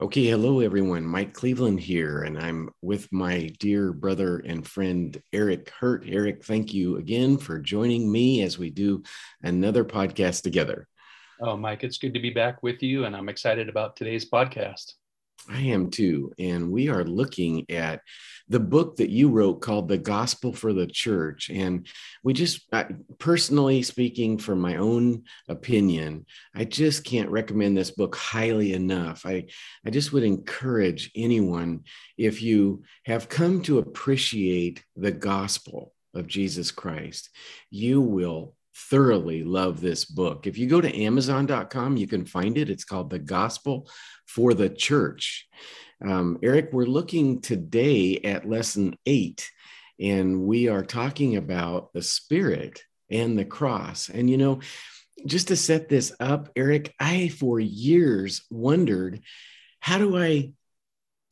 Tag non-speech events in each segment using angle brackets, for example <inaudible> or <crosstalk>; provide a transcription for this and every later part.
Okay, hello everyone. Mike Cleveland here, and I'm with my dear brother and friend Eric Hurt. Eric, thank you again for joining me as we do another podcast together. Oh, Mike, it's good to be back with you, and I'm excited about today's podcast. I am too. And we are looking at the book that you wrote called The Gospel for the Church. And we just, I, personally speaking, from my own opinion, I just can't recommend this book highly enough. I, I just would encourage anyone, if you have come to appreciate the gospel of Jesus Christ, you will thoroughly love this book. If you go to Amazon.com, you can find it. It's called The Gospel for the Church. Um, Eric, we're looking today at lesson eight, and we are talking about the Spirit and the cross. And, you know, just to set this up, Eric, I for years wondered how do I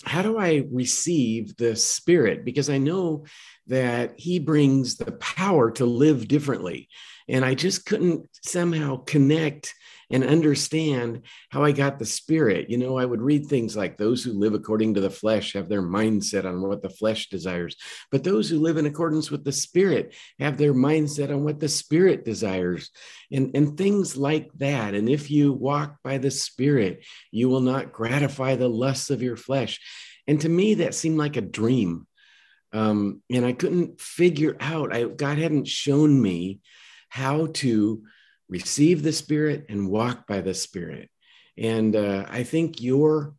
how do I receive the Spirit? Because I know that He brings the power to live differently. And I just couldn't somehow connect and understand how I got the spirit. You know, I would read things like those who live according to the flesh have their mindset on what the flesh desires, but those who live in accordance with the spirit have their mindset on what the spirit desires and, and things like that. And if you walk by the spirit, you will not gratify the lusts of your flesh. And to me, that seemed like a dream. Um, and I couldn't figure out, I, God hadn't shown me how to receive the Spirit and walk by the Spirit. And uh, I think your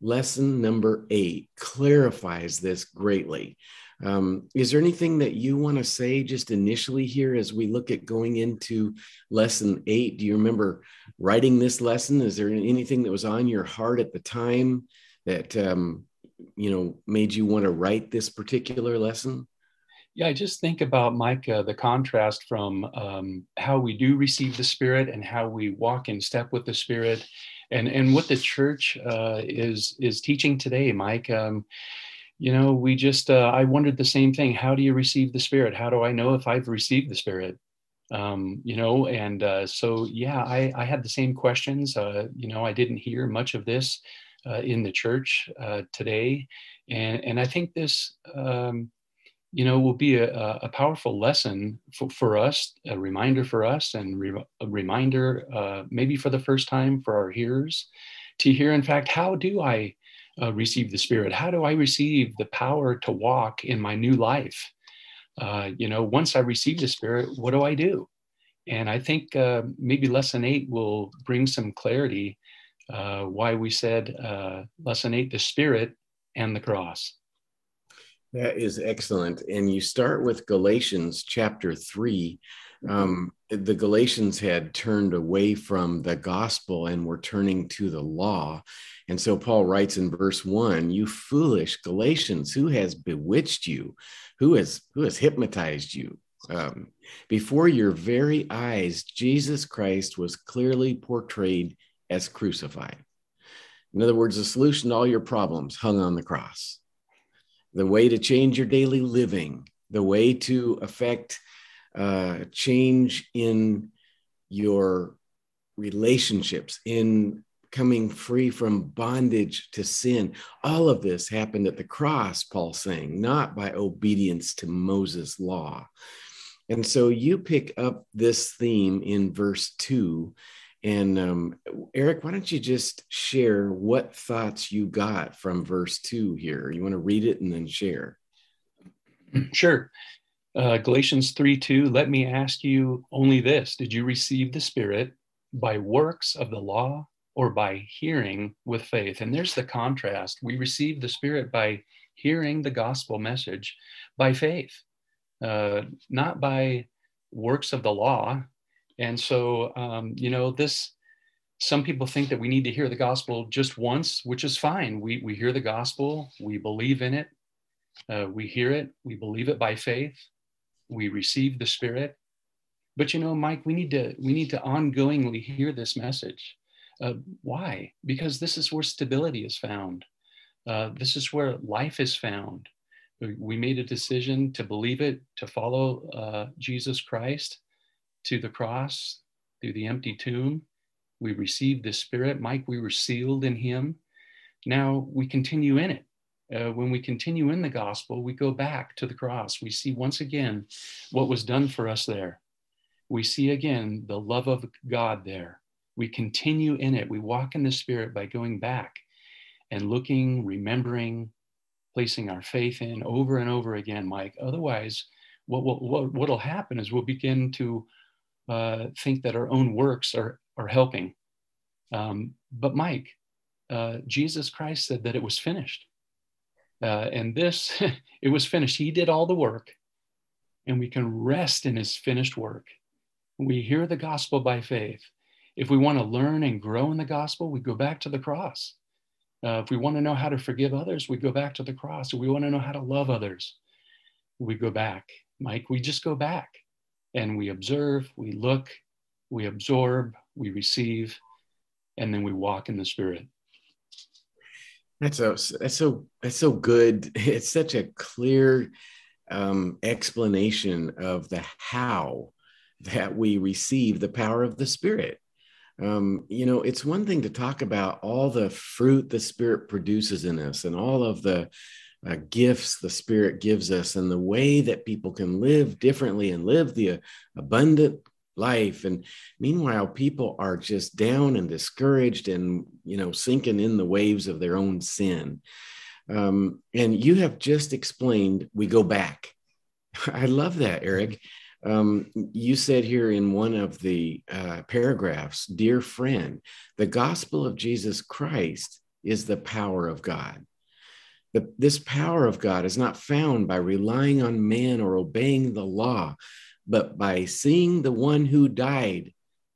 lesson number eight clarifies this greatly. Um, is there anything that you want to say just initially here as we look at going into lesson eight? Do you remember writing this lesson? Is there anything that was on your heart at the time that um, you know made you want to write this particular lesson? Yeah, I just think about Mike, uh, the contrast from um, how we do receive the Spirit and how we walk in step with the Spirit, and and what the church uh, is is teaching today, Mike. Um, you know, we just uh, I wondered the same thing. How do you receive the Spirit? How do I know if I've received the Spirit? Um, you know, and uh, so yeah, I I had the same questions. Uh, you know, I didn't hear much of this uh, in the church today, and and I think this. Um, you know, will be a, a powerful lesson for, for, us, a reminder for us, and re- a reminder uh, maybe for the first time for our hearers to hear, in fact, how do I uh, receive the Spirit? How do I receive the power to walk in my new life? Uh, you know, once I receive the Spirit, what do I do? And I think uh, maybe lesson eight will bring some clarity uh, why we said uh, lesson eight, the Spirit and the cross. That is excellent. And you start with Galatians chapter 3. Um, the Galatians had turned away from the gospel and were turning to the law. And so Paul writes in verse 1 You foolish Galatians, who has bewitched you? Who has, who has hypnotized you? Um, before your very eyes, Jesus Christ was clearly portrayed as crucified. In other words, the solution to all your problems hung on the cross the way to change your daily living, the way to affect uh, change in your relationships, in coming free from bondage to sin. All of this happened at the cross, Paul's saying, not by obedience to Moses' law. And so you pick up this theme in verse two and um, Eric, why don't you just share what thoughts you got from verse two here? You want to read it and then share? Sure. Uh, Galatians 3 2, let me ask you only this Did you receive the Spirit by works of the law or by hearing with faith? And there's the contrast. We receive the Spirit by hearing the gospel message by faith, uh, not by works of the law, and so, um, you know, this, some people think that we need to hear the gospel just once, which is fine. We, we hear the gospel, we believe in it, uh, we hear it, we believe it by faith, we receive the Spirit. But you know, Mike, we need to we need to ongoingly hear this message. Uh, why? Because this is where stability is found. Uh, this is where life is found. We made a decision to believe it, to follow uh, Jesus Christ, to the cross through the empty tomb. We received the Spirit. Mike, we were sealed in Him. now we continue in it. Uh, when we continue in the gospel, we go back to the cross. We see once again what was done for us there. We see again the love of God there. We continue in it. We walk in the Spirit by going back and looking, remembering, placing our faith in over and over again, Mike. Otherwise, what will what, what'll happen is we'll begin to uh, think that our own works are are helping. Um, but Mike, uh, Jesus Christ said that it was finished, uh, and this <laughs> it was finished. He did all the work, and we can rest in His finished work. We hear the gospel by faith. If we want to learn and grow in the gospel, we go back to the cross. Uh, if we want to know how to forgive others, we go back to the cross. If we want to know how to love others, we go back. Mike, we just go back and we observe, we look, we absorb, we receive, and then we walk in the Spirit. That's so that's so that's so good. <laughs> It's such a clear um, explanation of the how that we receive the power of the Spirit. Um, you know, it's one thing to talk about all the fruit the Spirit produces in us and all of the uh, gifts the Spirit gives us and the way that people can live differently and live the uh, abundant life. And meanwhile, people are just down and discouraged and, you know, sinking in the waves of their own sin. Um, and you have just explained we go back. <laughs> I love that, Eric. Um, you said here in one of the uh, paragraphs, dear friend, the gospel of Jesus Christ is the power of God. But this power of God is not found by relying on man or obeying the law, but by seeing the one who died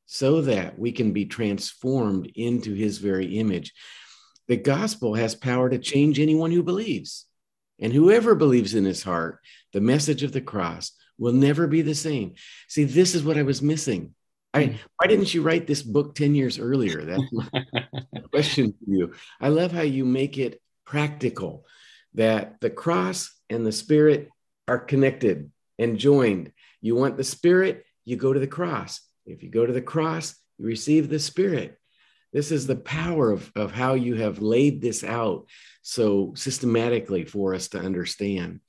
so that we can be transformed into his very image. The gospel has power to change anyone who believes. And whoever believes in his heart, the message of the cross, will never be the same. See, this is what I was missing. I, hmm. why didn't you write this book 10 years earlier? That's <laughs> my question for you. I love how you make it practical that the cross and the spirit are connected and joined. You want the spirit, you go to the cross. If you go to the cross, you receive the spirit. This is the power of, of how you have laid this out so systematically for us to understand.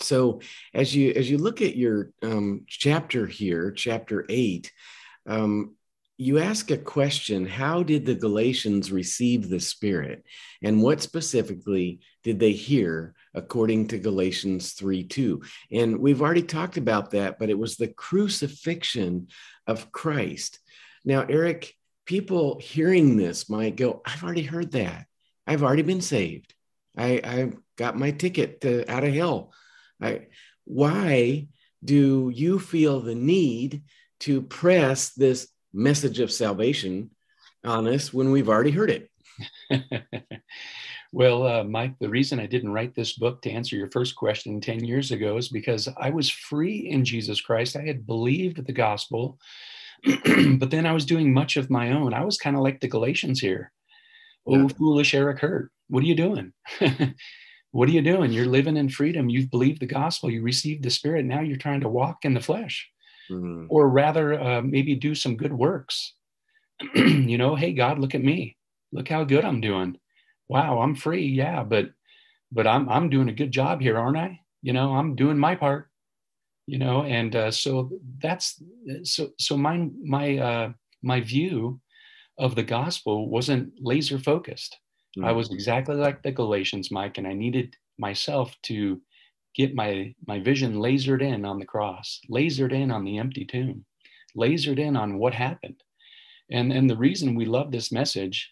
So as you as you look at your um, chapter here, chapter eight, um, you ask a question: How did the Galatians receive the Spirit, and what specifically did they hear according to Galatians three two? And we've already talked about that, but it was the crucifixion of Christ. Now, Eric, people hearing this might go, "I've already heard that. I've already been saved. I, I got my ticket to, out of hell." I, why do you feel the need to press this message of salvation on us when we've already heard it? <laughs> well, uh, Mike, the reason I didn't write this book to answer your first question 10 years ago is because I was free in Jesus Christ. I had believed the gospel, <clears throat> but then I was doing much of my own. I was kind of like the Galatians here. Oh, yeah. foolish Eric Hurt, what are you doing? <laughs> what are you doing? You're living in freedom. You've believed the gospel. You received the spirit. Now you're trying to walk in the flesh, mm-hmm. or rather, uh, maybe do some good works. <clears throat> you know, hey, God, look at me. Look how good I'm doing. Wow, I'm free. Yeah, but but I'm I'm doing a good job here, aren't I? You know, I'm doing my part. You know, and uh, so that's so so my my uh, my view of the gospel wasn't laser focused Mm-hmm. I was exactly like the Galatians, Mike, and I needed myself to get my my vision lasered in on the cross, lasered in on the empty tomb, lasered in on what happened. And and the reason we love this message,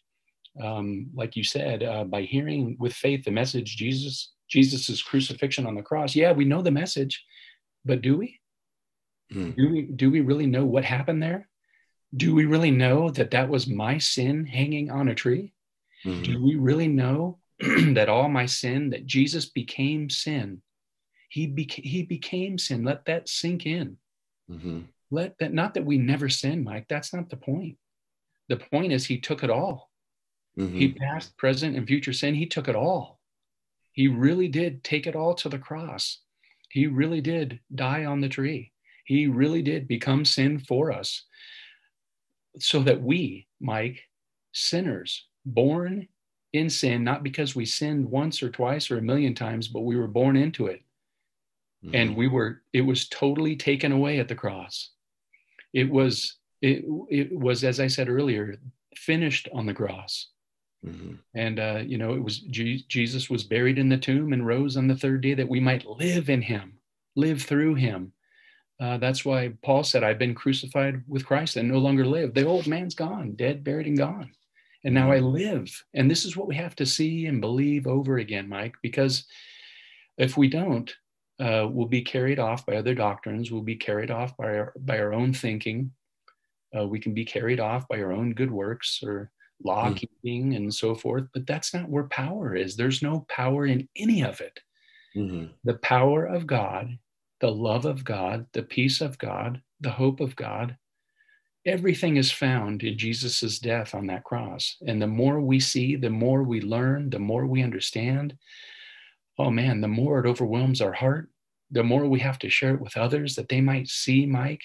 um, like you said, uh, by hearing with faith the message Jesus Jesus's crucifixion on the cross. Yeah, we know the message, but do we? Mm. Do we do we really know what happened there? Do we really know that that was my sin hanging on a tree? Mm-hmm. Do we really know <clears throat> that all my sin, that Jesus became sin? He, beca- he became sin. Let that sink in. Mm-hmm. Let that, not that we never sin, Mike. That's not the point. The point is he took it all. Mm-hmm. He past, present, and future sin. He took it all. He really did take it all to the cross. He really did die on the tree. He really did become sin for us so that we, Mike, sinners, born in sin, not because we sinned once or twice or a million times, but we were born into it. Mm-hmm. And we were, it was totally taken away at the cross. It was, it, it was, as I said earlier, finished on the cross. Mm-hmm. And, uh, you know, it was G- Jesus was buried in the tomb and rose on the third day that we might live in him, live through him. Uh, that's why Paul said, I've been crucified with Christ and no longer live. The old man's gone, dead, buried, and gone. And now I mm-hmm. live. And this is what we have to see and believe over again, Mike, because if we don't, uh, we'll be carried off by other doctrines. We'll be carried off by our, by our own thinking. Uh, we can be carried off by our own good works or law mm. keeping mm. and so forth. But that's not where power is. There's no power in any of it. Mm-hmm. The power of God, the love of God, the peace of God, the hope of God, everything is found in Jesus' death on that cross. And the more we see, the more we learn, the more we understand. Oh man, the more it overwhelms our heart, the more we have to share it with others that they might see, Mike,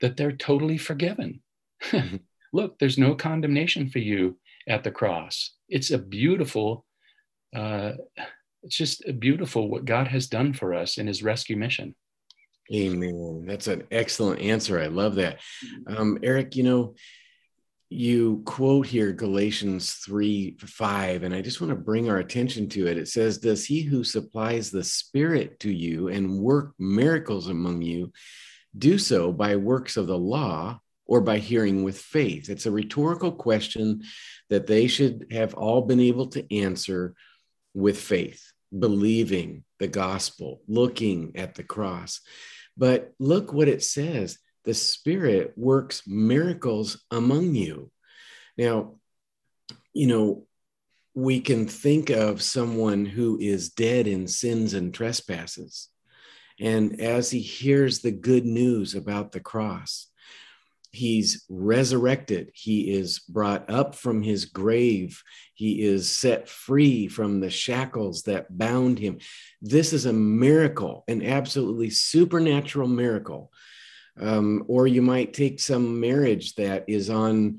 that they're totally forgiven. <laughs> Mm-hmm. Look, there's no condemnation for you at the cross. It's a beautiful, uh, it's just a beautiful what God has done for us in his rescue mission. Amen. That's an excellent answer. I love that. Um, Eric, you know, you quote here Galatians 3 5, and I just want to bring our attention to it. It says, Does he who supplies the Spirit to you and work miracles among you do so by works of the law or by hearing with faith? It's a rhetorical question that they should have all been able to answer with faith, believing the gospel, looking at the cross. But look what it says the Spirit works miracles among you. Now, you know, we can think of someone who is dead in sins and trespasses. And as he hears the good news about the cross, he's resurrected. He is brought up from his grave. He is set free from the shackles that bound him. This is a miracle, an absolutely supernatural miracle. Um, or you might take some marriage that is on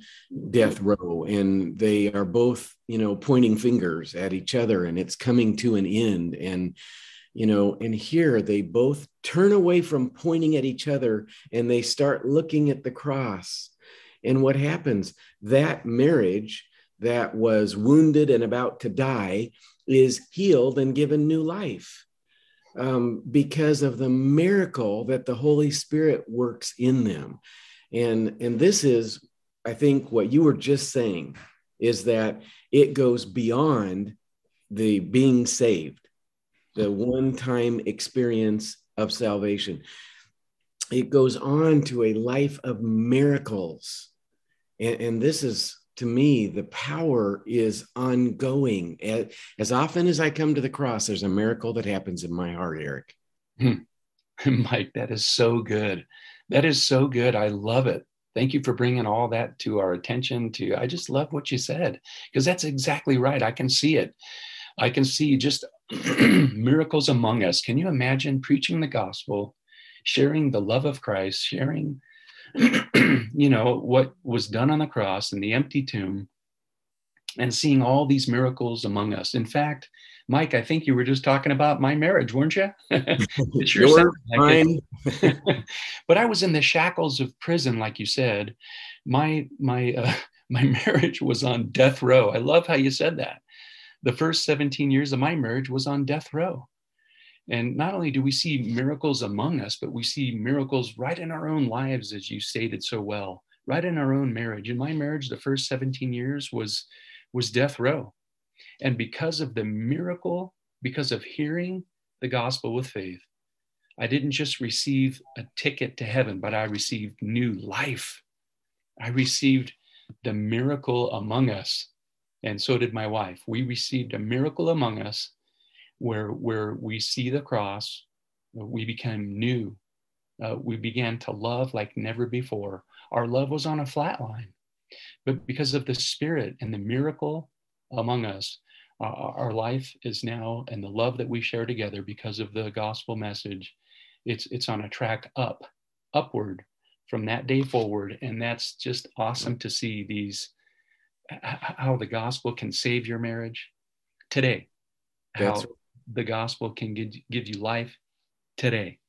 death row and they are both, you know, pointing fingers at each other and it's coming to an end. And you know and here they both turn away from pointing at each other and they start looking at the cross. And what happens? That marriage that was wounded and about to die is healed and given new life um, because of the miracle that the holy spirit works in them and and this is i think what you were just saying is that it goes beyond the being saved the one time experience of salvation. It goes on to a life of miracles. And, and this is, to me, the power is ongoing. As often as I come to the cross, there's a miracle that happens in my heart, Eric. Hmm. <laughs> Mike, that is so good. That is so good. I love it. Thank you for bringing all that to our attention. To I just love what you said because that's exactly right. I can see it. I can see just <clears throat> miracles among us. Can you imagine preaching the gospel, sharing the love of Christ, sharing, <clears throat> you know, what was done on the cross and the empty tomb, and seeing all these miracles among us? In fact, Mike, I think you were just talking about my marriage, weren't you? it sure fine. but I was in the shackles of prison, like you said. My my uh, <laughs> my marriage was on death row. I love how you said that the first 17 years of my marriage was on death row. And not only do we see miracles among us, but we see miracles right in our own lives, as you stated so well, right in our own marriage. In my marriage, the first 17 years was, was death row. And because of the miracle, because of hearing the gospel with faith, I didn't just receive a ticket to heaven, but I received new life. I received the miracle among us and so did my wife. We received a miracle among us where, where we see the cross, we became new. Uh, we began to love like never before. Our love was on a flat line, but because of the Spirit and the miracle among us, uh, our life is now, and the love that we share together because of the gospel message, it's it's on a track up, upward from that day forward, and that's just awesome to see these how the gospel can save your marriage today. How the gospel can give, give you life today.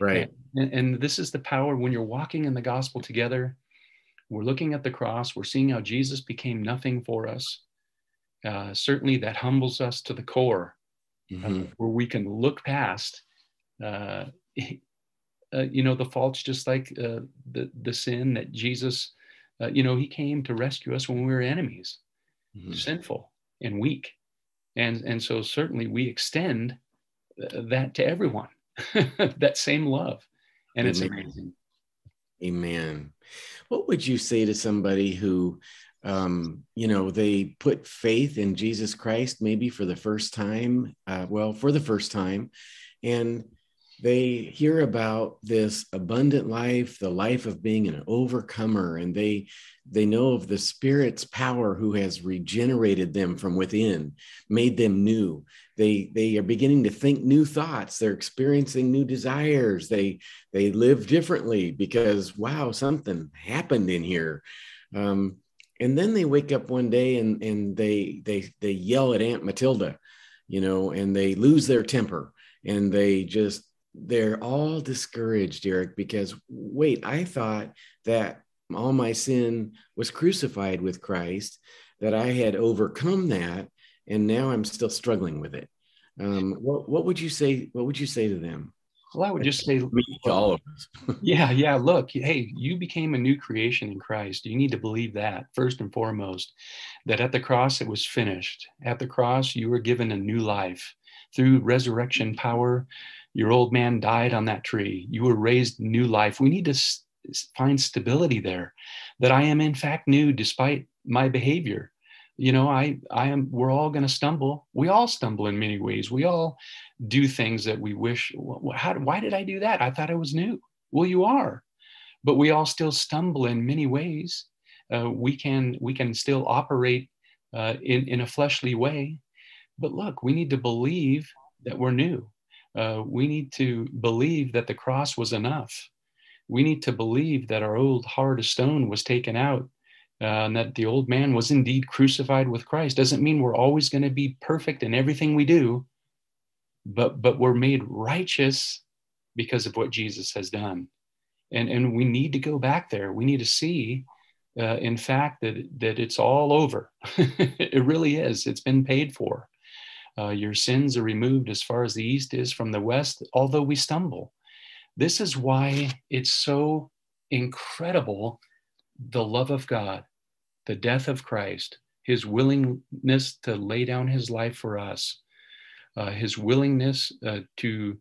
Right. And, and this is the power when you're walking in the gospel together. We're looking at the cross. We're seeing how Jesus became nothing for us. Uh, certainly, that humbles us to the core, uh, mm-hmm. uh, where we can look past, uh, <laughs> uh, you know, the faults, just like uh, the the sin that Jesus, you know, He came to rescue us when we were enemies, mm-hmm. sinful and weak, and and so certainly we extend that to everyone, <laughs> that same love, and Amen. it's amazing. Amen. What would you say to somebody who, um, you know, they put faith in Jesus Christ maybe for the first time? Uh, well, for the first time, and they hear about this abundant life the life of being an overcomer and they they know of the spirit's power who has regenerated them from within made them new. They they are beginning to think new thoughts. They're experiencing new desires. They they live differently because wow something happened in here. Um, and then they wake up one day and and they they they yell at aunt matilda you know and they lose their temper and they just they're all discouraged, Eric, because wait, I thought that all my sin was crucified with Christ, that I had overcome that, and now I'm still struggling with it. Um, what, what would you say? What would you say to them? Well, I would just say <laughs> all of us. <laughs> yeah, yeah. Look, hey, you became a new creation in Christ. You need to believe that first and foremost. That at the cross it was finished. At the cross you were given a new life through resurrection power your old man died on that tree. You were raised new life. We need to s- find stability there that I am in fact new despite my behavior. You know, I I am we're all going to stumble. We all stumble in many ways. We all do things that we wish how why did I do that? I thought I was new. Well, you are. But we all still stumble in many ways. Uh, we can we can still operate uh, in in a fleshly way. But look, we need to believe that we're new uh, we need to believe that the cross was enough. We need to believe that our old heart of stone was taken out uh, and that the old man was indeed crucified with Christ. Doesn't mean we're always going to be perfect in everything we do, but, but we're made righteous because of what Jesus has done. And, and we need to go back there. We need to see, uh, in fact, that, that it's all over. <laughs> it really is. It's been paid for. Uh, your sins are removed as far as the east is from the west, although we stumble. This is why it's so incredible the love of God, the death of Christ, his willingness to lay down his life for us, uh, his willingness uh, to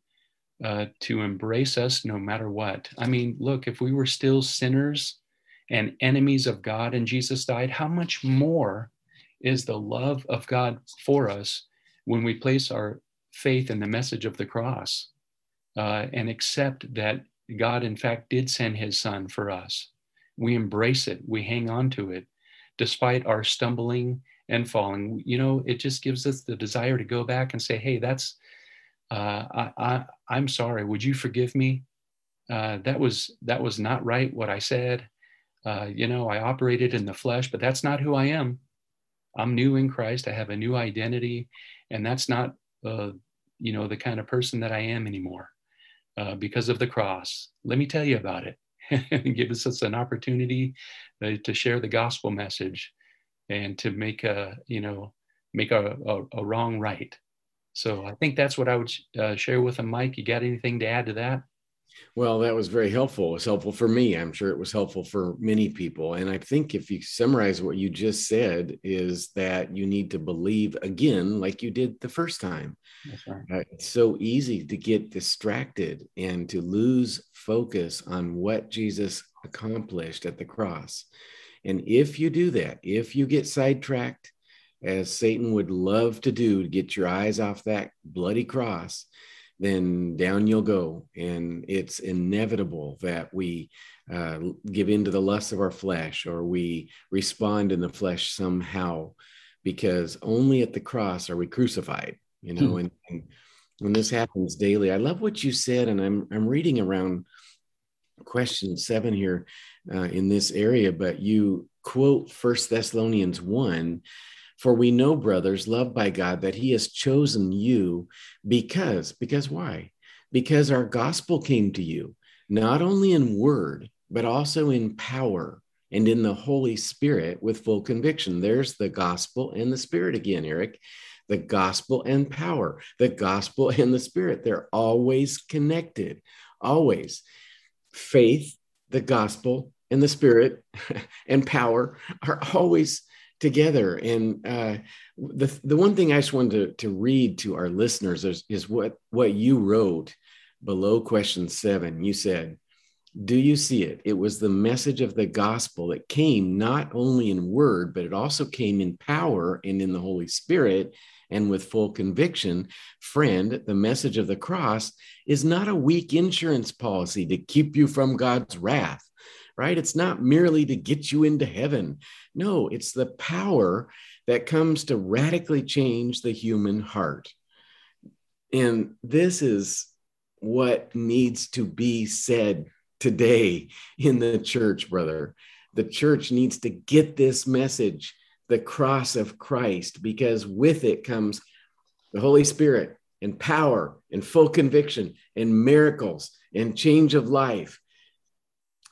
uh, to embrace us no matter what. I mean, look, if we were still sinners and enemies of God and Jesus died, how much more is the love of God for us when we place our faith in the message of the cross uh, and accept that God, in fact, did send his son for us, we embrace it, we hang on to it, despite our stumbling and falling. You know, it just gives us the desire to go back and say, hey, that's, uh, I, I, am sorry, would you forgive me? Uh, that was that was not right what I said. Uh, you know, I operated in the flesh, but that's not who I am. I'm new in Christ. I have a new identity, and that's not uh, you know the kind of person that i am anymore uh, because of the cross. Let me tell you about it. <laughs> And give us an opportunity uh, to share the gospel message and to make a you know make a, a, a wrong right. So i think that's what i would uh, share with them. Mike you got anything to add to that well, that was very helpful. It was helpful for me. I'm sure it was helpful for many people. And I think if you summarize what you just said, is that you need to believe again, like you did the first time. Right. Uh, it's so easy to get distracted and to lose focus on what Jesus accomplished at the cross. And if you do that, if you get sidetracked, as Satan would love to do, to get your eyes off that bloody cross, then down you'll go. And it's inevitable that we uh, give in to the lusts of our flesh or we respond in the flesh somehow, because only at the cross are we crucified, you know, hmm. and, and when this happens daily. I love what you said, and I'm I'm reading around question seven here uh, in this area, but you quote First Thessalonians 1 For we know, brothers, loved by God, that He has chosen you because, because why? Because our gospel came to you, not only in word, but also in power and in the Holy Spirit with full conviction. There's the gospel and the Spirit again, Eric. The gospel and power, the gospel and the Spirit. They're always connected, always. Faith, the gospel, and the Spirit <laughs> and power are always together. And uh, the, the one thing I just wanted to, to read to our listeners is, is what, what you wrote below question seven. You said, do you see it? It was the message of the gospel that came not only in word, but it also came in power and in the Holy Spirit and with full conviction. Friend, the message of the cross is not a weak insurance policy to keep you from God's wrath, right? It's not merely to get you into heaven. No, it's the power that comes to radically change the human heart. And this is what needs to be said today in the church, brother. The church needs to get this message, the cross of Christ, because with it comes the Holy Spirit and power and full conviction and miracles and change of life.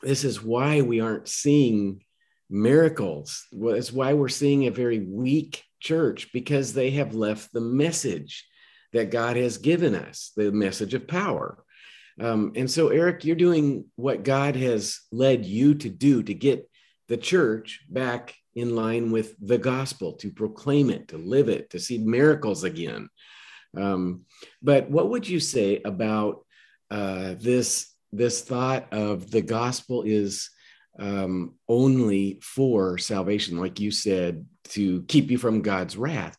This is why we aren't seeing miracles. It's why we're seeing a very weak church because they have left the message that God has given us, the message of power. Um, and so, Eric, you're doing what God has led you to do to get the church back in line with the gospel, to proclaim it, to live it, to see miracles again. Um, but what would you say about uh, this this thought of the gospel is um, only for salvation, like you said, to keep you from God's wrath?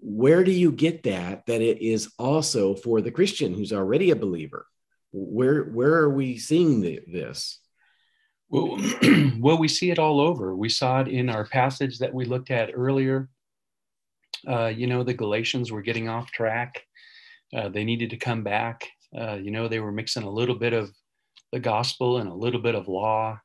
Where do you get that? That it is also for the Christian who's already a believer? Where where are we seeing the, this? Well, <clears throat> well we see it all over. We saw it in our passage that we looked at earlier. Uh, you know the galatians were getting off track. Uh, they needed to come back. Uh, you know they were mixing a little bit of the gospel and a little bit of law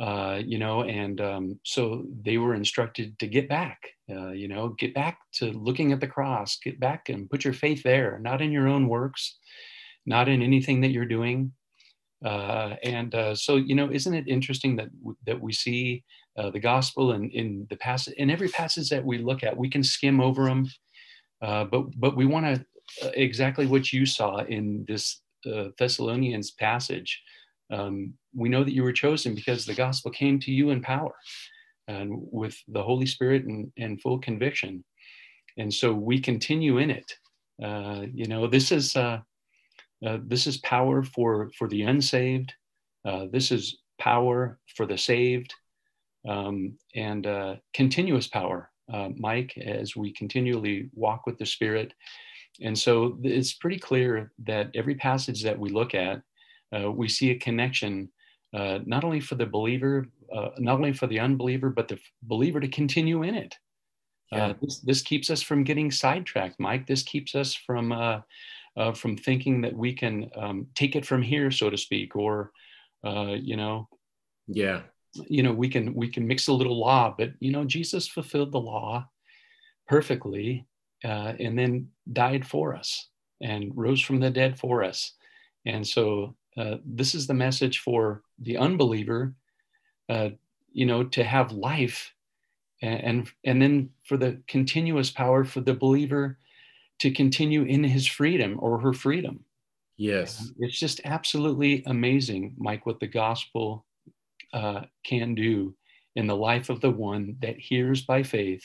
uh, you know and um, so they were instructed to get back uh, you know get back to looking at the cross get back and put your faith there not in your own works not in anything that you're doing. Uh, and uh, so, you know, isn't it interesting that that we see uh, the gospel in, in the passage, in every passage that we look at, we can skim over them, uh, but but we want to exactly what you saw in this uh, Thessalonians passage. Um, we know that you were chosen because the gospel came to you in power and with the Holy Spirit and, and full conviction, and so we continue in it. you know, this is uh, this is power for, for the unsaved. Uh, this is power for the saved um, and uh, continuous power, uh, Mike, as we continually walk with the Spirit. And so it's pretty clear that every passage that we look at, uh, we see a connection not only for the believer, not only for the unbeliever, but the believer to continue in it. Yeah. this, this keeps us from getting sidetracked, Mike. This keeps us from uh, from thinking that we can um, take it from here, so to speak, or uh, you know, yeah, you know, we can we can mix a little law, but you know, Jesus fulfilled the law perfectly, uh, and then died for us and rose from the dead for us, and so uh, this is the message for the unbeliever, uh, you know, to have life, and, and and then for the continuous power for the believer to continue in his freedom or her freedom. Yes. It's just absolutely amazing, Mike, what the gospel uh, can do in the life of the one that hears by faith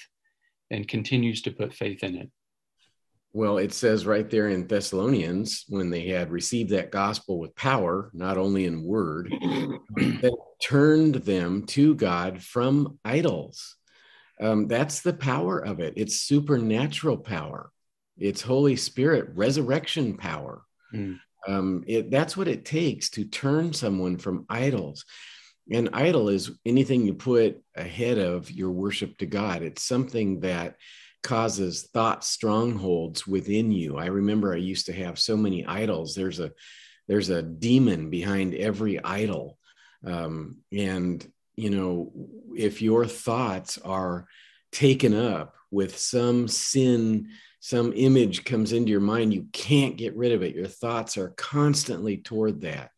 and continues to put faith in it. Well, it says right there in Thessalonians, when they had received that gospel with power, not only in word, <clears throat> that turned them to God from idols. Um, that's the power of it. It's supernatural power it's Holy Spirit, resurrection power. Mm. Um, it, that's what it takes to turn someone from idols. And idol is anything you put ahead of your worship to God. It's something that causes thought strongholds within you. I remember I used to have so many idols. There's a there's a demon behind every idol um, and you know if your thoughts are taken up with some sin some image comes into your mind you can't get rid of it your thoughts are constantly toward that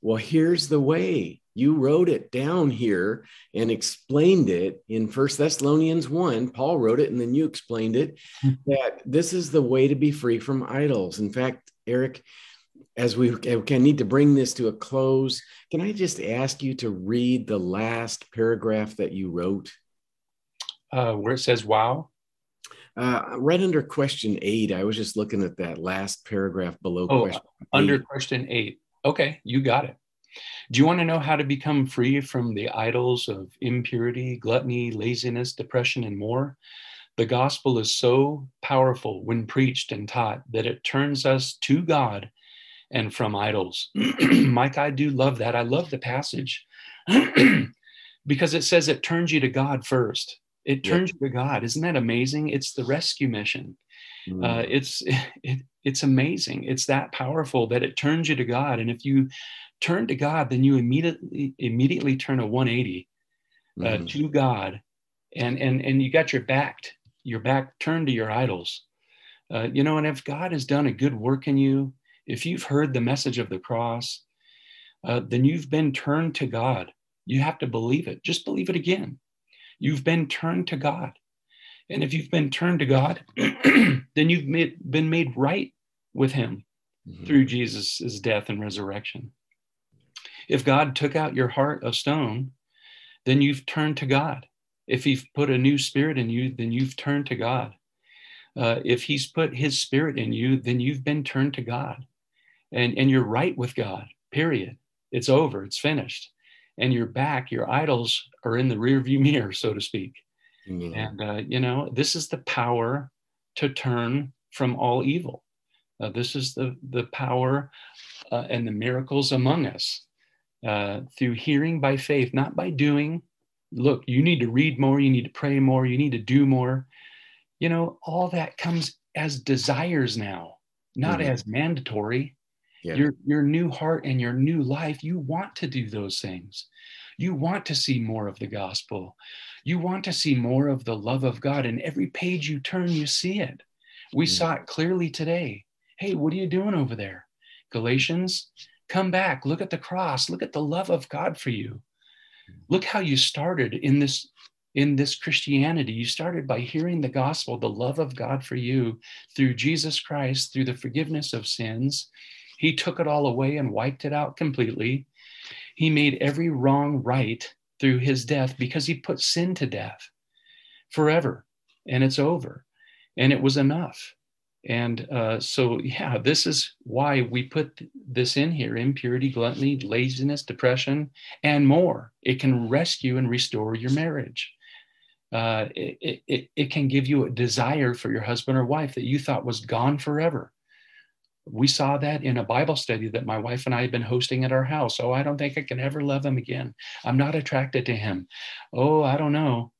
well here's the way you wrote it down here and explained it in first thessalonians 1 paul wrote it and then you explained it hmm. that this is the way to be free from idols. In fact eric as we can need to bring this to a close can i just ask you to read the last paragraph that you wrote? Uh, where it says wow. Uh, right under question eight. I was just looking at that last paragraph below oh, question under eight. question eight. Okay you got it do you want to know how to become free from the idols of impurity, gluttony, laziness, depression, and more? The gospel is so powerful when preached and taught that it turns us to God and from idols. <clears throat> Mike, I do love that. I love the passage <clears throat> because it says it turns you to God first. It turns you to God. Isn't that amazing? It's the rescue mission. Mm. Uh, it's <laughs> it, it's amazing. It's that powerful that it turns you to God. And if you turn to God, then you immediately immediately turn a 180 uh, mm-hmm. to God, and and and you got your back your back turned to your idols. Uh, you know, and if God has done a good work in you, if you've heard the message of the cross, uh, then you've been turned to God. You have to believe it. Just believe it again. You've been turned to God. And if you've been turned to God, <clears throat> then you've made, been made right with Him mm-hmm. through Jesus' death and resurrection. If God took out your heart of stone, then you've turned to God. If He's put a new spirit in you, then you've turned to God. Uh, if He's put His spirit in you, then you've been turned to God. And, and you're right with God, period. It's over, it's finished. And you're back, your idols are in the rearview mirror, so to speak. Mm-hmm. And, uh, you know, this is the power to turn from all evil. Uh, this is the, the power uh, and the miracles among us uh, through hearing by faith, not by doing. Look, you need to read more, you need to pray more, you need to do more. You know, all that comes as desires now, not mm-hmm. as mandatory. Yeah. Your, your new heart and your new life, you want to do those things. You want to see more of the gospel. You want to see more of the love of God. And every page you turn, you see it. We mm-hmm. saw it clearly today. Hey, what are you doing over there? Galatians Come back, look at the cross, look at the love of God for you. Mm-hmm. Look how you started in this in this Christianity. You started by hearing the gospel, the love of God for you through Jesus Christ, through the forgiveness of sins. He took it all away and wiped it out completely. He made every wrong right through his death because he put sin to death forever and it's over. And it was enough. And uh, so, yeah, this is why we put this in here impurity, gluttony, laziness, depression, and more. It can rescue and restore your marriage. Uh, it, it, it can give you a desire for your husband or wife that you thought was gone forever. We saw that in a Bible study that my wife and I had been hosting at our house. Oh, I don't think I can ever love him again. I'm not attracted to him. Oh, I don't know.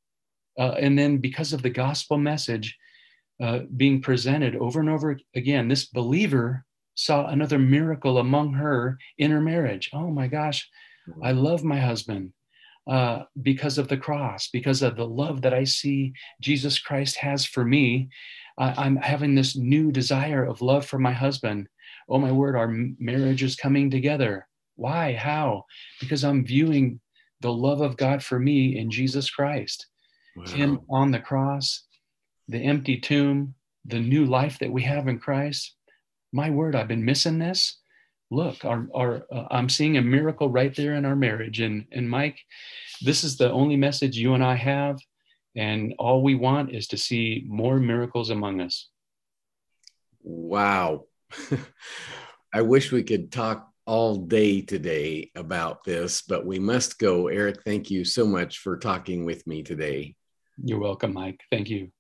Uh, and then because of the gospel message, uh, being presented over and over again. This believer saw another miracle among her in her marriage. Oh my gosh, I love my husband uh, because of the cross, because of the love that I see Jesus Christ has for me. I'm having this new desire of love for my husband. Oh my word, our marriage is coming together. Why? How? Because I'm viewing the love of God for me in Jesus Christ. Wow. Him on the cross, the empty tomb, the new life that we have in Christ. My word, I've been missing this. Look, our, our, uh, I'm seeing a miracle right there in our marriage. And, and Mike, this is the only message you and I have. And all we want is to see more miracles among us. Wow. <laughs> I wish we could talk all day today about this, but we must go. Eric, thank you so much for talking with me today. You're welcome, Mike. Thank you.